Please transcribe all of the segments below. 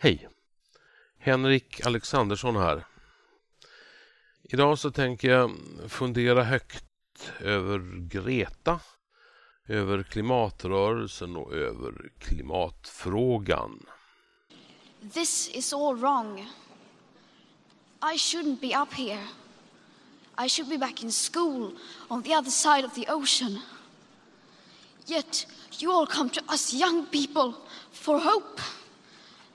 Hej! Henrik Alexandersson här. Idag så tänker jag fundera högt över Greta, över klimatrörelsen och över klimatfrågan. This is all wrong. I shouldn't be up here. I should be back in school on the other side of the ocean. Yet you all come to us young people for hope.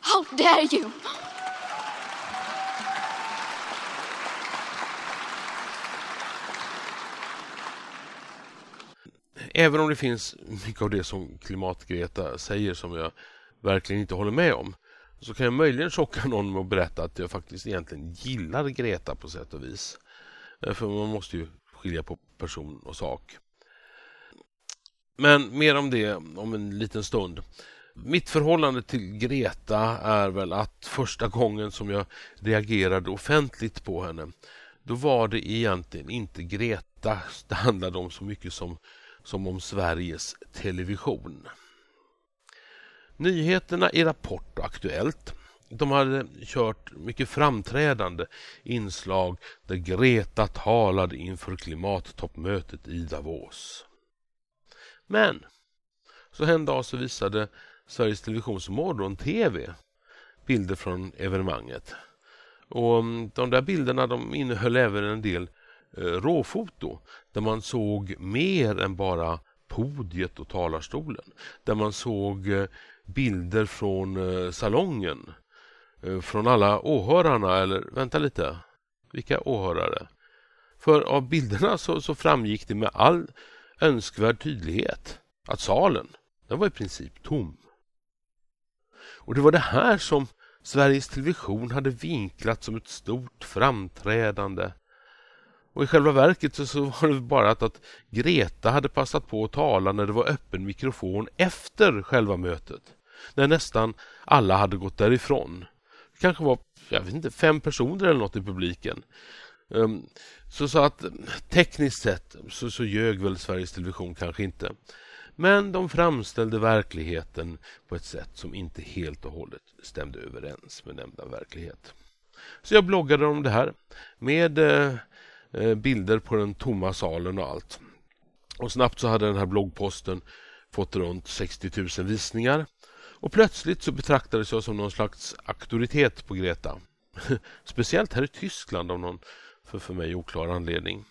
How dare you! Även om det finns mycket av det som Klimatgreta säger som jag verkligen inte håller med om så kan jag möjligen chocka någon med att berätta att jag faktiskt egentligen gillar Greta på sätt och vis. Eh, för man måste ju skilja på person och sak. Men mer om det om en liten stund. Mitt förhållande till Greta är väl att första gången som jag reagerade offentligt på henne då var det egentligen inte Greta det handlade om så mycket som, som om Sveriges Television. Nyheterna i Rapport och Aktuellt de hade kört mycket framträdande inslag där Greta talade inför klimattoppmötet i Davos. Men så en dag så visade Sveriges Televisions morgon-tv bilder från evenemanget. Och mm, de där bilderna de innehöll även en del eh, råfoto där man såg mer än bara podiet och talarstolen. Där man såg eh, bilder från eh, salongen Eh, från alla åhörarna, eller vänta lite, vilka åhörare? För av bilderna så, så framgick det med all önskvärd tydlighet att salen, den var i princip tom. Och det var det här som Sveriges Television hade vinklat som ett stort framträdande. Och i själva verket så, så var det bara att, att Greta hade passat på att tala när det var öppen mikrofon efter själva mötet. När nästan alla hade gått därifrån Det kanske var jag vet inte, fem personer eller något i publiken. Um, så, så att tekniskt sett så, så ljög väl Sveriges Television kanske inte. Men de framställde verkligheten på ett sätt som inte helt och hållet stämde överens med nämnda verklighet. Så jag bloggade om det här med eh, eh, bilder på den tomma salen och allt. Och snabbt så hade den här bloggposten fått runt 60 000 visningar. Och plötsligt så betraktades jag som någon slags auktoritet på Greta. Speciellt här i Tyskland av någon för, för mig oklar anledning.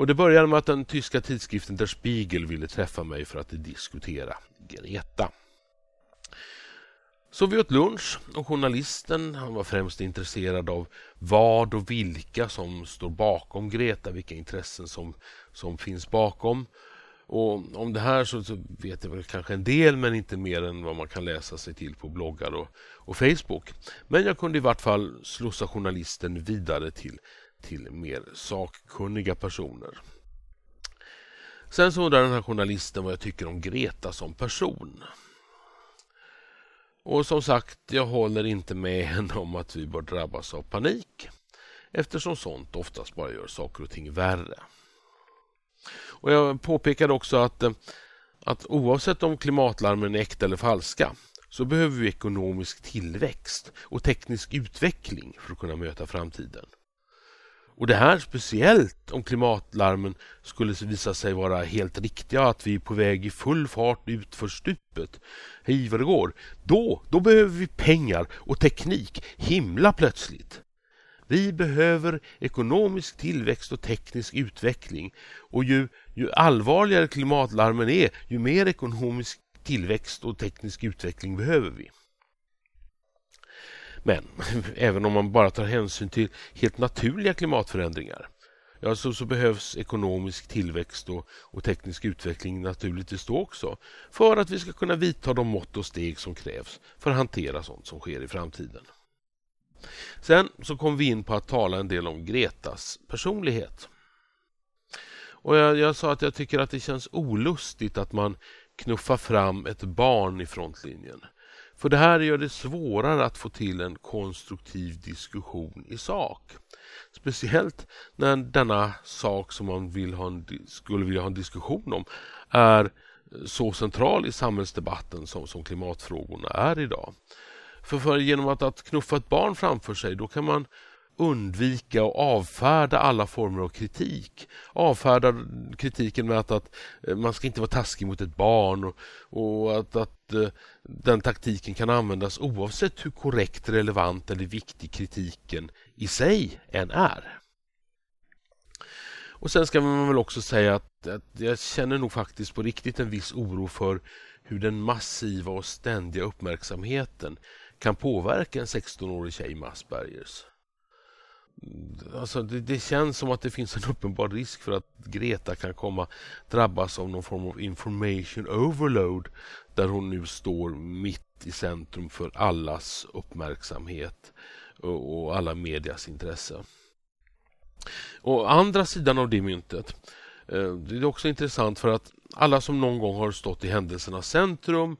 Och Det började med att den tyska tidskriften Der Spiegel ville träffa mig för att diskutera Greta. Så vi åt lunch och journalisten han var främst intresserad av vad och vilka som står bakom Greta, vilka intressen som, som finns bakom. Och om det här så, så, vet jag väl kanske en del men inte mer än vad man kan läsa sig till på bloggar och, och Facebook. Men jag kunde i vart fall slussa journalisten vidare till, till mer sakkunniga personer. Sen så undrar den här journalisten vad jag tycker om Greta som person. Och som sagt, jag håller inte med henne om att vi bör drabbas av panik eftersom sånt oftast bara gör saker och ting värre. Och Jag påpekade också att, att oavsett om klimatlarmen är äkta eller falska så behöver vi ekonomisk tillväxt och teknisk utveckling för att kunna möta framtiden. Och det här speciellt om klimatlarmen skulle visa sig vara helt riktiga, att vi är på väg i full fart ut för stupet. Hej vad det går. Då, då behöver vi pengar och teknik himla plötsligt. Vi behöver ekonomisk tillväxt och teknisk utveckling. Och ju, ju allvarligare klimatlarmen är, ju mer ekonomisk tillväxt och teknisk utveckling behöver vi. Men även om man bara tar hänsyn till helt naturliga klimatförändringar ja, så, så behövs ekonomisk tillväxt och, och, teknisk utveckling naturligtvis då också för att vi ska kunna vidta de mått och steg som krävs för att hantera sånt som sker i framtiden. Sen så kom vi in på att tala en del om Gretas personlighet. Och jag, jag sa att jag tycker att det känns olustigt att man knuffar fram ett barn i frontlinjen. För det här gör det svårare att få till en konstruktiv diskussion i sak. Speciellt när denna sak som man vill ha en, skulle vilja ha en diskussion om är så central i samhällsdebatten som, som klimatfrågorna är idag. För, för genom att, att knuffa ett barn framför sig då kan man undvika och avfärda alla former av kritik. Avfärda kritiken med att, att eh, man ska inte vara taskig mot ett barn och, och att, att eh, den taktiken kan användas oavsett hur korrekt, relevant eller viktig kritiken i sig än är. Och Sen ska man väl också säga att, att jag känner nog faktiskt på riktigt en viss oro för hur den massiva och ständiga uppmärksamheten kan påverka en 16-årig tjej med Aspergers. Alltså det, det, känns som att det finns en uppenbar risk för att Greta kan komma drabbas av någon form av information overload där hon nu står mitt i centrum för allas uppmärksamhet och, och alla medias intresse. Och andra sidan av det myntet eh, det är också intressant för att alla som någon gång har stått i händelsernas centrum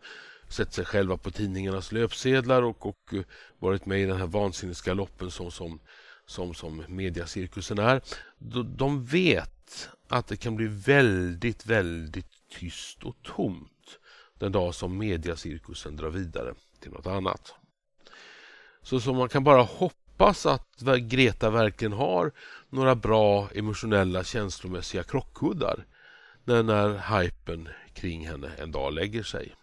sett sig själva på tidningarnas löpsedlar och, och eh, varit med i den här vansinnesgaloppen som, som som, som mediacirkusen är. De vet att det kan bli väldigt, väldigt tyst och tomt den dag som mediacirkusen drar vidare till något annat. Så, så man kan bara hoppas att Greta verkligen har några bra emotionella känslomässiga krockkuddar när, när hypen kring henne en dag lägger sig.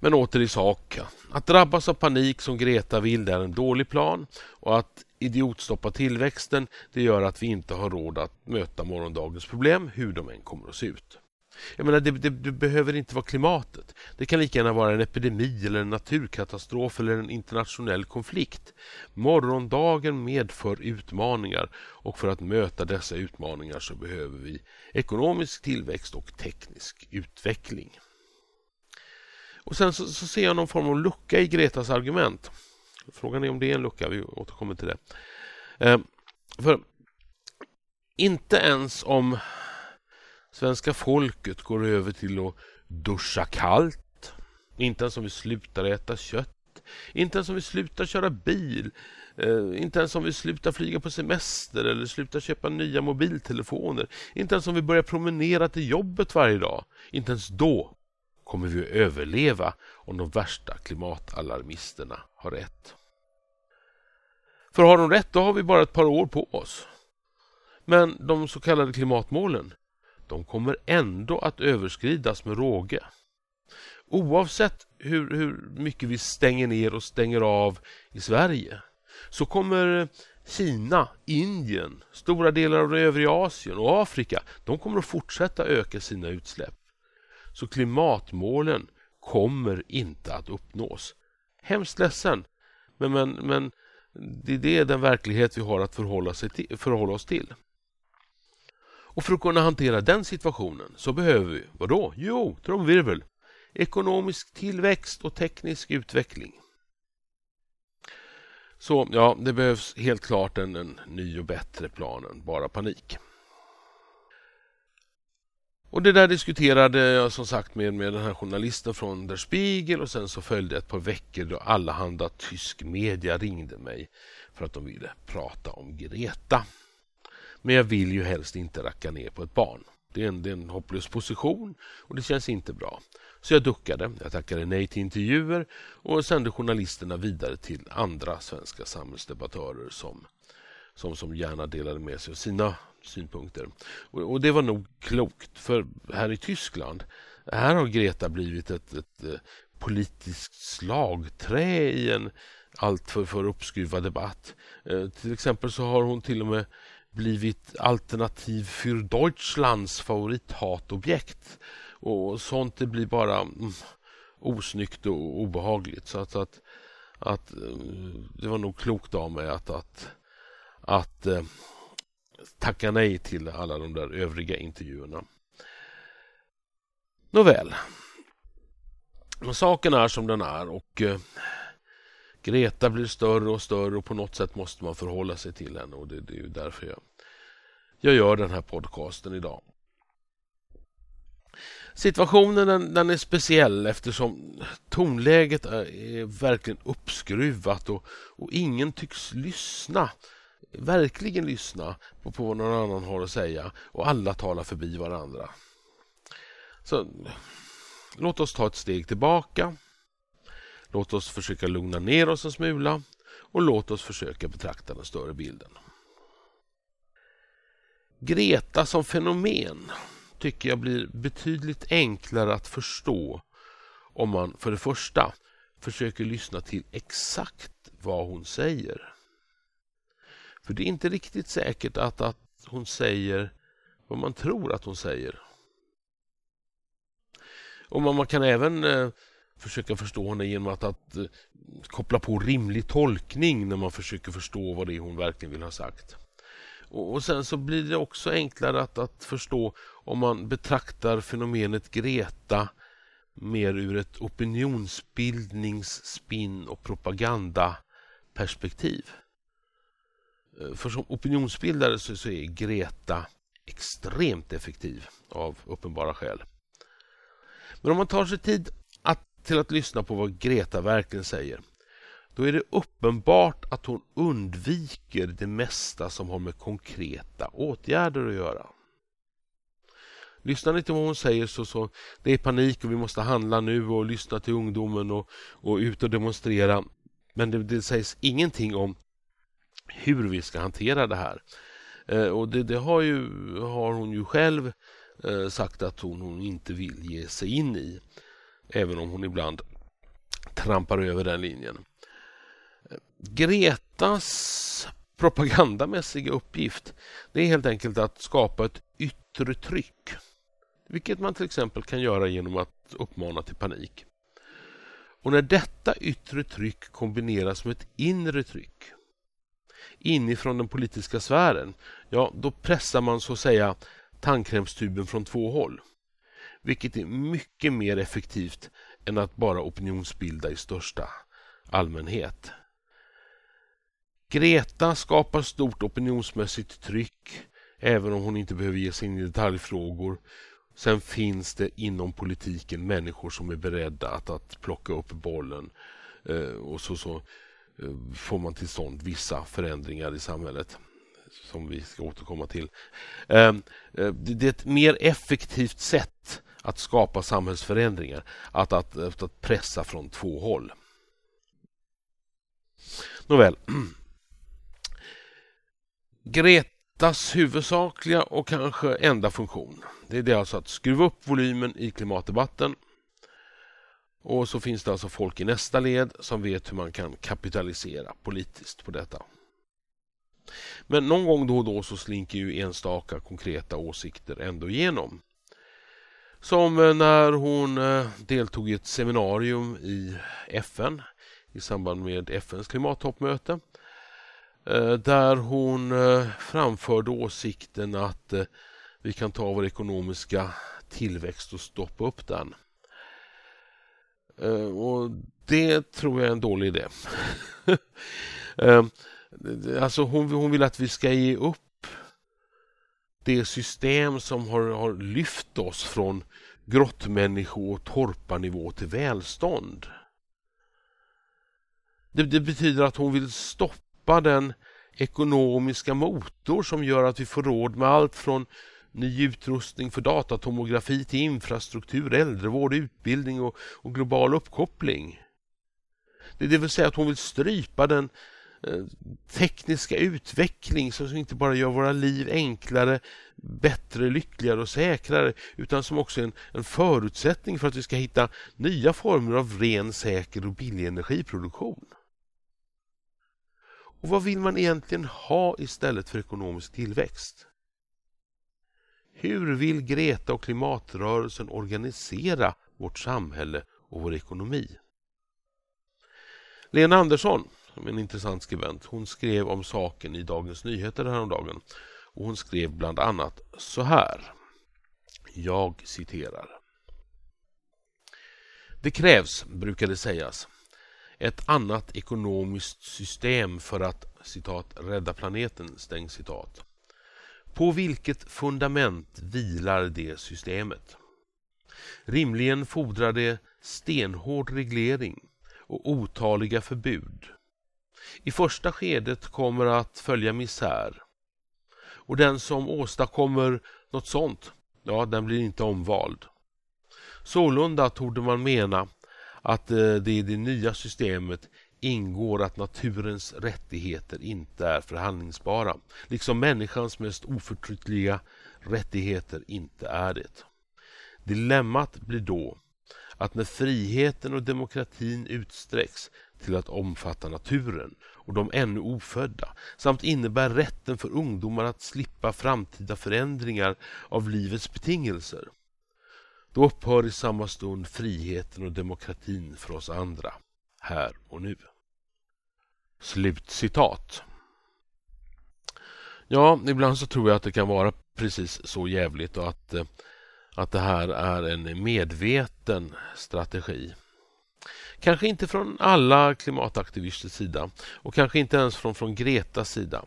Men åter i sak. Att drabbas av panik som Greta vill är en dålig plan och att idiotstoppa tillväxten det gör att vi inte har råd att möta morgondagens problem hur de än kommer att se ut. Jag menar, det, det, det, behöver inte vara klimatet. Det kan lika gärna vara en epidemi eller en naturkatastrof eller en internationell konflikt. Morgondagen medför utmaningar och för att möta dessa utmaningar så behöver vi ekonomisk tillväxt och teknisk utveckling. Och Sen så, så ser jag någon form av lucka i Gretas argument. Frågan är om det är en lucka, vi återkommer till det. Eh, för inte ens om svenska folket går över till att duscha kallt, inte ens om vi slutar äta kött, inte ens om vi slutar köra bil, eh, inte ens om vi slutar flyga på semester eller slutar köpa nya mobiltelefoner, inte ens om vi börjar promenera till jobbet varje dag, inte ens då kommer vi att överleva om de värsta klimatalarmisterna har rätt. För har de rätt, då har vi bara ett par år på oss. Men de så kallade klimatmålen, de kommer ändå att överskridas med råge. Oavsett hur, hur mycket vi stänger ner och stänger av i Sverige så kommer Kina, Indien, stora delar av övriga Asien och Afrika de kommer att fortsätta öka sina utsläpp. Så klimatmålen kommer inte att uppnås. Hemskt ledsen, men, men, men det är den verklighet vi har att förhålla, till, förhålla oss till. Och för att kunna hantera den situationen så behöver vi, Vadå? Jo, trumvirvel, ekonomisk tillväxt och teknisk utveckling. Så ja, det behövs helt klart en, en ny och bättre plan än bara panik. Och det där diskuterade jag som sagt med, med den här journalisten från Der Spiegel och sen så följde ett par veckor då allehanda tysk media ringde mig för att de ville prata om Greta. Men jag vill ju helst inte racka ner på ett barn. Det är en, det är en hopplös position och det känns inte bra. Så jag duckade, jag tackade nej till intervjuer och sände journalisterna vidare till andra svenska samhällsdebattörer som, som, som gärna delade med sig av sina synpunkter. Och, och, det var nog klokt, för här i Tyskland här har Greta blivit ett, ett, ett politiskt slagträ i en alltför för uppskruvad debatt. Eh, till exempel så har hon till och med blivit alternativ för Deutschlands favorithatobjekt. Och sånt det blir bara mm, osnyggt och obehagligt. Så att, att, att, eh, det var nog klokt av mig att, att, att eh, tacka nej till alla de där övriga intervjuerna. Nåväl. Saken är som den är och eh, Greta blir större och större och på något sätt måste man förhålla sig till henne och det, det är ju därför jag, jag gör den här podcasten idag. Situationen den, den, är speciell eftersom tonläget är, är verkligen uppskruvat och, och, ingen tycks lyssna, verkligen lyssna på, på vad någon annan har att säga och alla talar förbi varandra. Så låt oss ta ett steg tillbaka. Låt oss försöka lugna ner oss en smula och låt oss försöka betrakta den större bilden. Greta som fenomen tycker jag blir betydligt enklare att förstå om man för det första försöker lyssna till exakt vad hon säger. För det är inte riktigt säkert att, att hon säger vad man tror att hon säger. Och man, man kan även eh, försöka förstå henne genom att, att eh, koppla på rimlig tolkning när man försöker förstå vad det är hon verkligen vill ha sagt. Och, och sen så blir det också enklare att, att förstå om man betraktar fenomenet Greta mer ur ett opinionsbildnings-, spinn och propagandaperspektiv. Eh, för som opinionsbildare så, så är Greta extremt effektiv av uppenbara skäl. Men om man tar sig tid att, till att lyssna på vad Greta verkligen säger då är det uppenbart att hon undviker det mesta som har med konkreta åtgärder att göra. Lyssnar ni till vad hon säger så, så det är panik och vi måste handla nu och lyssna till ungdomen och, och ut och demonstrera. Men det, det sägs ingenting om hur vi ska hantera det här. Eh, och det, det, har, ju, har hon ju själv eh, sagt att hon, hon inte vill ge sig in i. Även om hon ibland trampar över den linjen. Eh, Gretas propagandamässiga uppgift det är helt enkelt att skapa ett yttre tryck. Vilket man till exempel kan göra genom att uppmana till panik. Och när detta yttre tryck kombineras med ett inre tryck inifrån den politiska sfären, ja då pressar man så att säga tandkrämstuben från två håll. Vilket är mycket mer effektivt än att bara opinionsbilda i största allmänhet. Greta skapar stort opinionsmässigt tryck även om hon inte behöver ge sig in i detaljfrågor. Sen finns det inom politiken människor som är beredda att, att plocka upp bollen eh, och så, så Eh, får man till stånd vissa förändringar i samhället som vi ska återkomma till. Eh, eh, det är ett mer effektivt sätt att skapa samhällsförändringar, att, att, att pressa från två håll. Nåväl. Gretas huvudsakliga och kanske enda funktion det är det alltså att skruva upp volymen i klimatdebatten. Och så finns det alltså folk i nästa led som vet hur man kan kapitalisera politiskt på detta. Men någon gång då och då så slinker ju enstaka konkreta åsikter ändå igenom. Som eh, när hon eh, deltog i ett seminarium i FN i samband med FNs klimattoppmöte. Eh, där hon framförde åsikten att vi kan ta vår ekonomiska tillväxt och stoppa upp den. Eh, och Det tror jag är en dålig idé. Eh, alltså hon, hon vill att vi ska ge upp det system som har, har lyft oss från grottmännisko och torparnivå till välstånd. Det, det betyder att hon vill stoppa den ekonomiska motor som gör att vi får råd med allt från ny utrustning för datatomografi till infrastruktur, äldrevård, utbildning och, och global uppkoppling. Det, det vill säga att hon vill strypa den eh, tekniska utveckling som inte bara gör våra liv enklare, bättre, lyckligare och säkrare utan som också är en, en förutsättning för att vi ska hitta nya former av ren, säker och billig energiproduktion. Och vad vill man egentligen ha istället för ekonomisk tillväxt? Hur vill Greta och klimatrörelsen organisera vårt samhälle och vår ekonomi? Lena Andersson, som är en intressant skribent, hon skrev om saken i Dagens Nyheter häromdagen. och hon skrev bland annat så här. Jag citerar. Det krävs, brukar det sägas, ett annat ekonomiskt system för att citat, ”rädda planeten”. Stäng citat. På vilket fundament vilar det systemet? Rimligen fordrar det stenhård reglering och otaliga förbud. I första skedet kommer att följa misär och den som åstadkommer något sånt, ja, den blir inte omvald. Sålunda torde man mena att eh, det i det nya systemet ingår att naturens rättigheter inte är förhandlingsbara, liksom människans mest oförtryckliga rättigheter inte är det. Dilemmat blir då att när friheten och demokratin utsträcks till att omfatta naturen och de ännu ofödda samt innebär rätten för ungdomar att slippa framtida förändringar av livets betingelser. Då upphör i samma stund friheten och demokratin för oss andra, här och nu. Slutcitat. Ja, ibland så tror jag att det kan vara precis så jävligt och att, eh, att det här är en medveten strategi. Kanske inte från alla klimataktivisters sida och kanske inte ens från, från Gretas sida.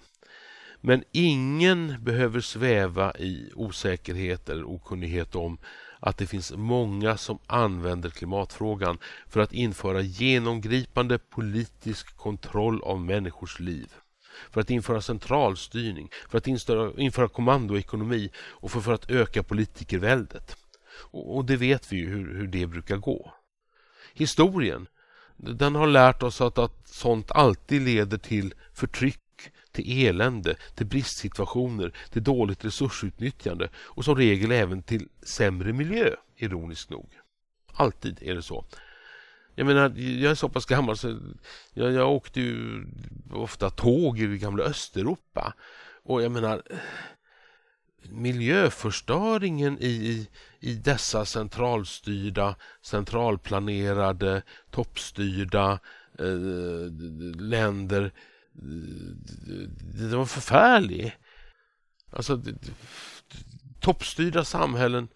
Men ingen behöver sväva i osäkerhet eller okunnighet om att det finns många som använder klimatfrågan för att införa genomgripande politisk kontroll av människors liv. För att införa centralstyrning, för att införa kommandoekonomi och för, för att öka politikerväldet. Och, och det vet vi ju hur, hur det brukar gå. Historien den har lärt oss att, att sånt alltid leder till förtryck till elände, till bristsituationer, till dåligt resursutnyttjande och som regel även till sämre miljö, ironiskt nog. Alltid är det så. Jag menar, jag är så pass gammal så jag, jag åkte ju ofta tåg i det gamla Östeuropa. Och jag menar, miljöförstöringen i, i, i dessa centralstyrda, centralplanerade, toppstyrda eh, länder det var förfärlig. Alltså, toppstyrda samhällen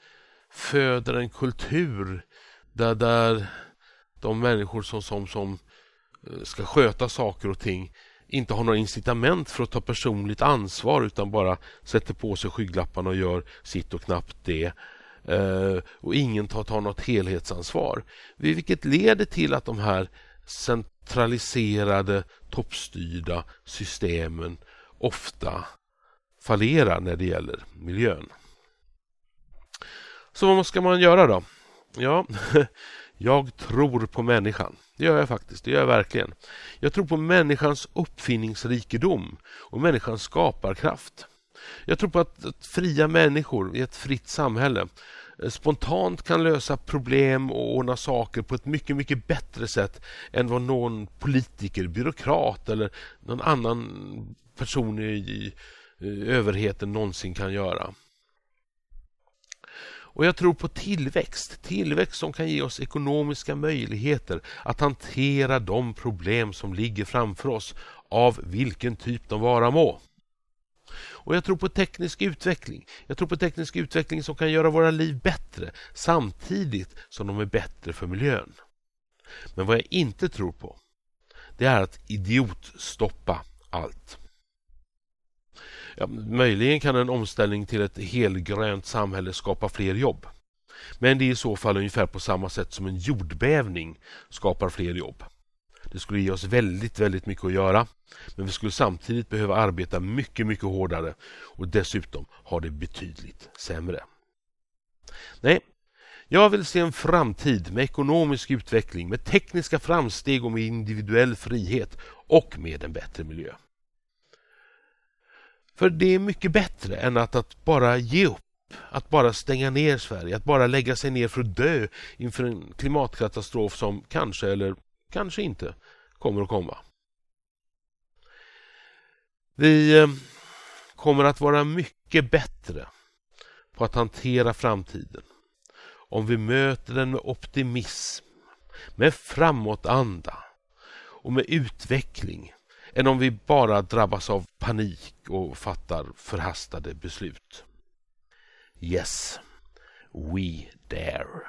föder en kultur där, där de människor som, som, som eh, ska sköta saker och ting inte har några incitament för att ta personligt ansvar utan bara sätter på sig skygglapparna och gör sitt och knappt det. Eh, och ingen tar, tar något helhetsansvar. Vilket leder till att de här centraliserade, toppstyrda systemen ofta fallerar när det gäller miljön. Så vad ska man göra då? Ja, jag tror på människan. Det gör jag faktiskt, det gör jag verkligen. Jag tror på människans uppfinningsrikedom och människans skaparkraft. Jag tror på att, att fria människor i ett fritt samhälle Eh, spontant kan lösa problem och ordna saker på ett mycket, mycket bättre sätt än vad någon politiker, byråkrat eller någon annan person i, i eh, överheten någonsin kan göra. Och jag tror på tillväxt, tillväxt som kan ge oss ekonomiska möjligheter att hantera de problem som ligger framför oss av vilken typ de vara må. Och jag tror på teknisk utveckling. Jag tror på teknisk utveckling som kan göra våra liv bättre samtidigt som de är bättre för miljön. Men vad jag inte tror på det är att idiotstoppa allt. Ja, möjligen kan en omställning till ett helgrönt samhälle skapa fler jobb. Men det är i så fall ungefär på samma sätt som en jordbävning skapar fler jobb. Det skulle ge oss väldigt, väldigt mycket att göra. Men vi skulle samtidigt behöva arbeta mycket, mycket hårdare och dessutom ha det betydligt sämre. Nej, jag vill se en framtid med ekonomisk utveckling, med tekniska framsteg och med individuell frihet och med en bättre miljö. För det är mycket bättre än att, att bara ge upp att bara stänga ner Sverige, att bara lägga sig ner för att dö inför en klimatkatastrof som kanske eller kanske inte kommer att komma. Vi eh, kommer att vara mycket bättre på att hantera framtiden om vi möter den med optimism, med framåtanda och med utveckling än om vi bara drabbas av panik och fattar förhastade beslut. Yes, we dare.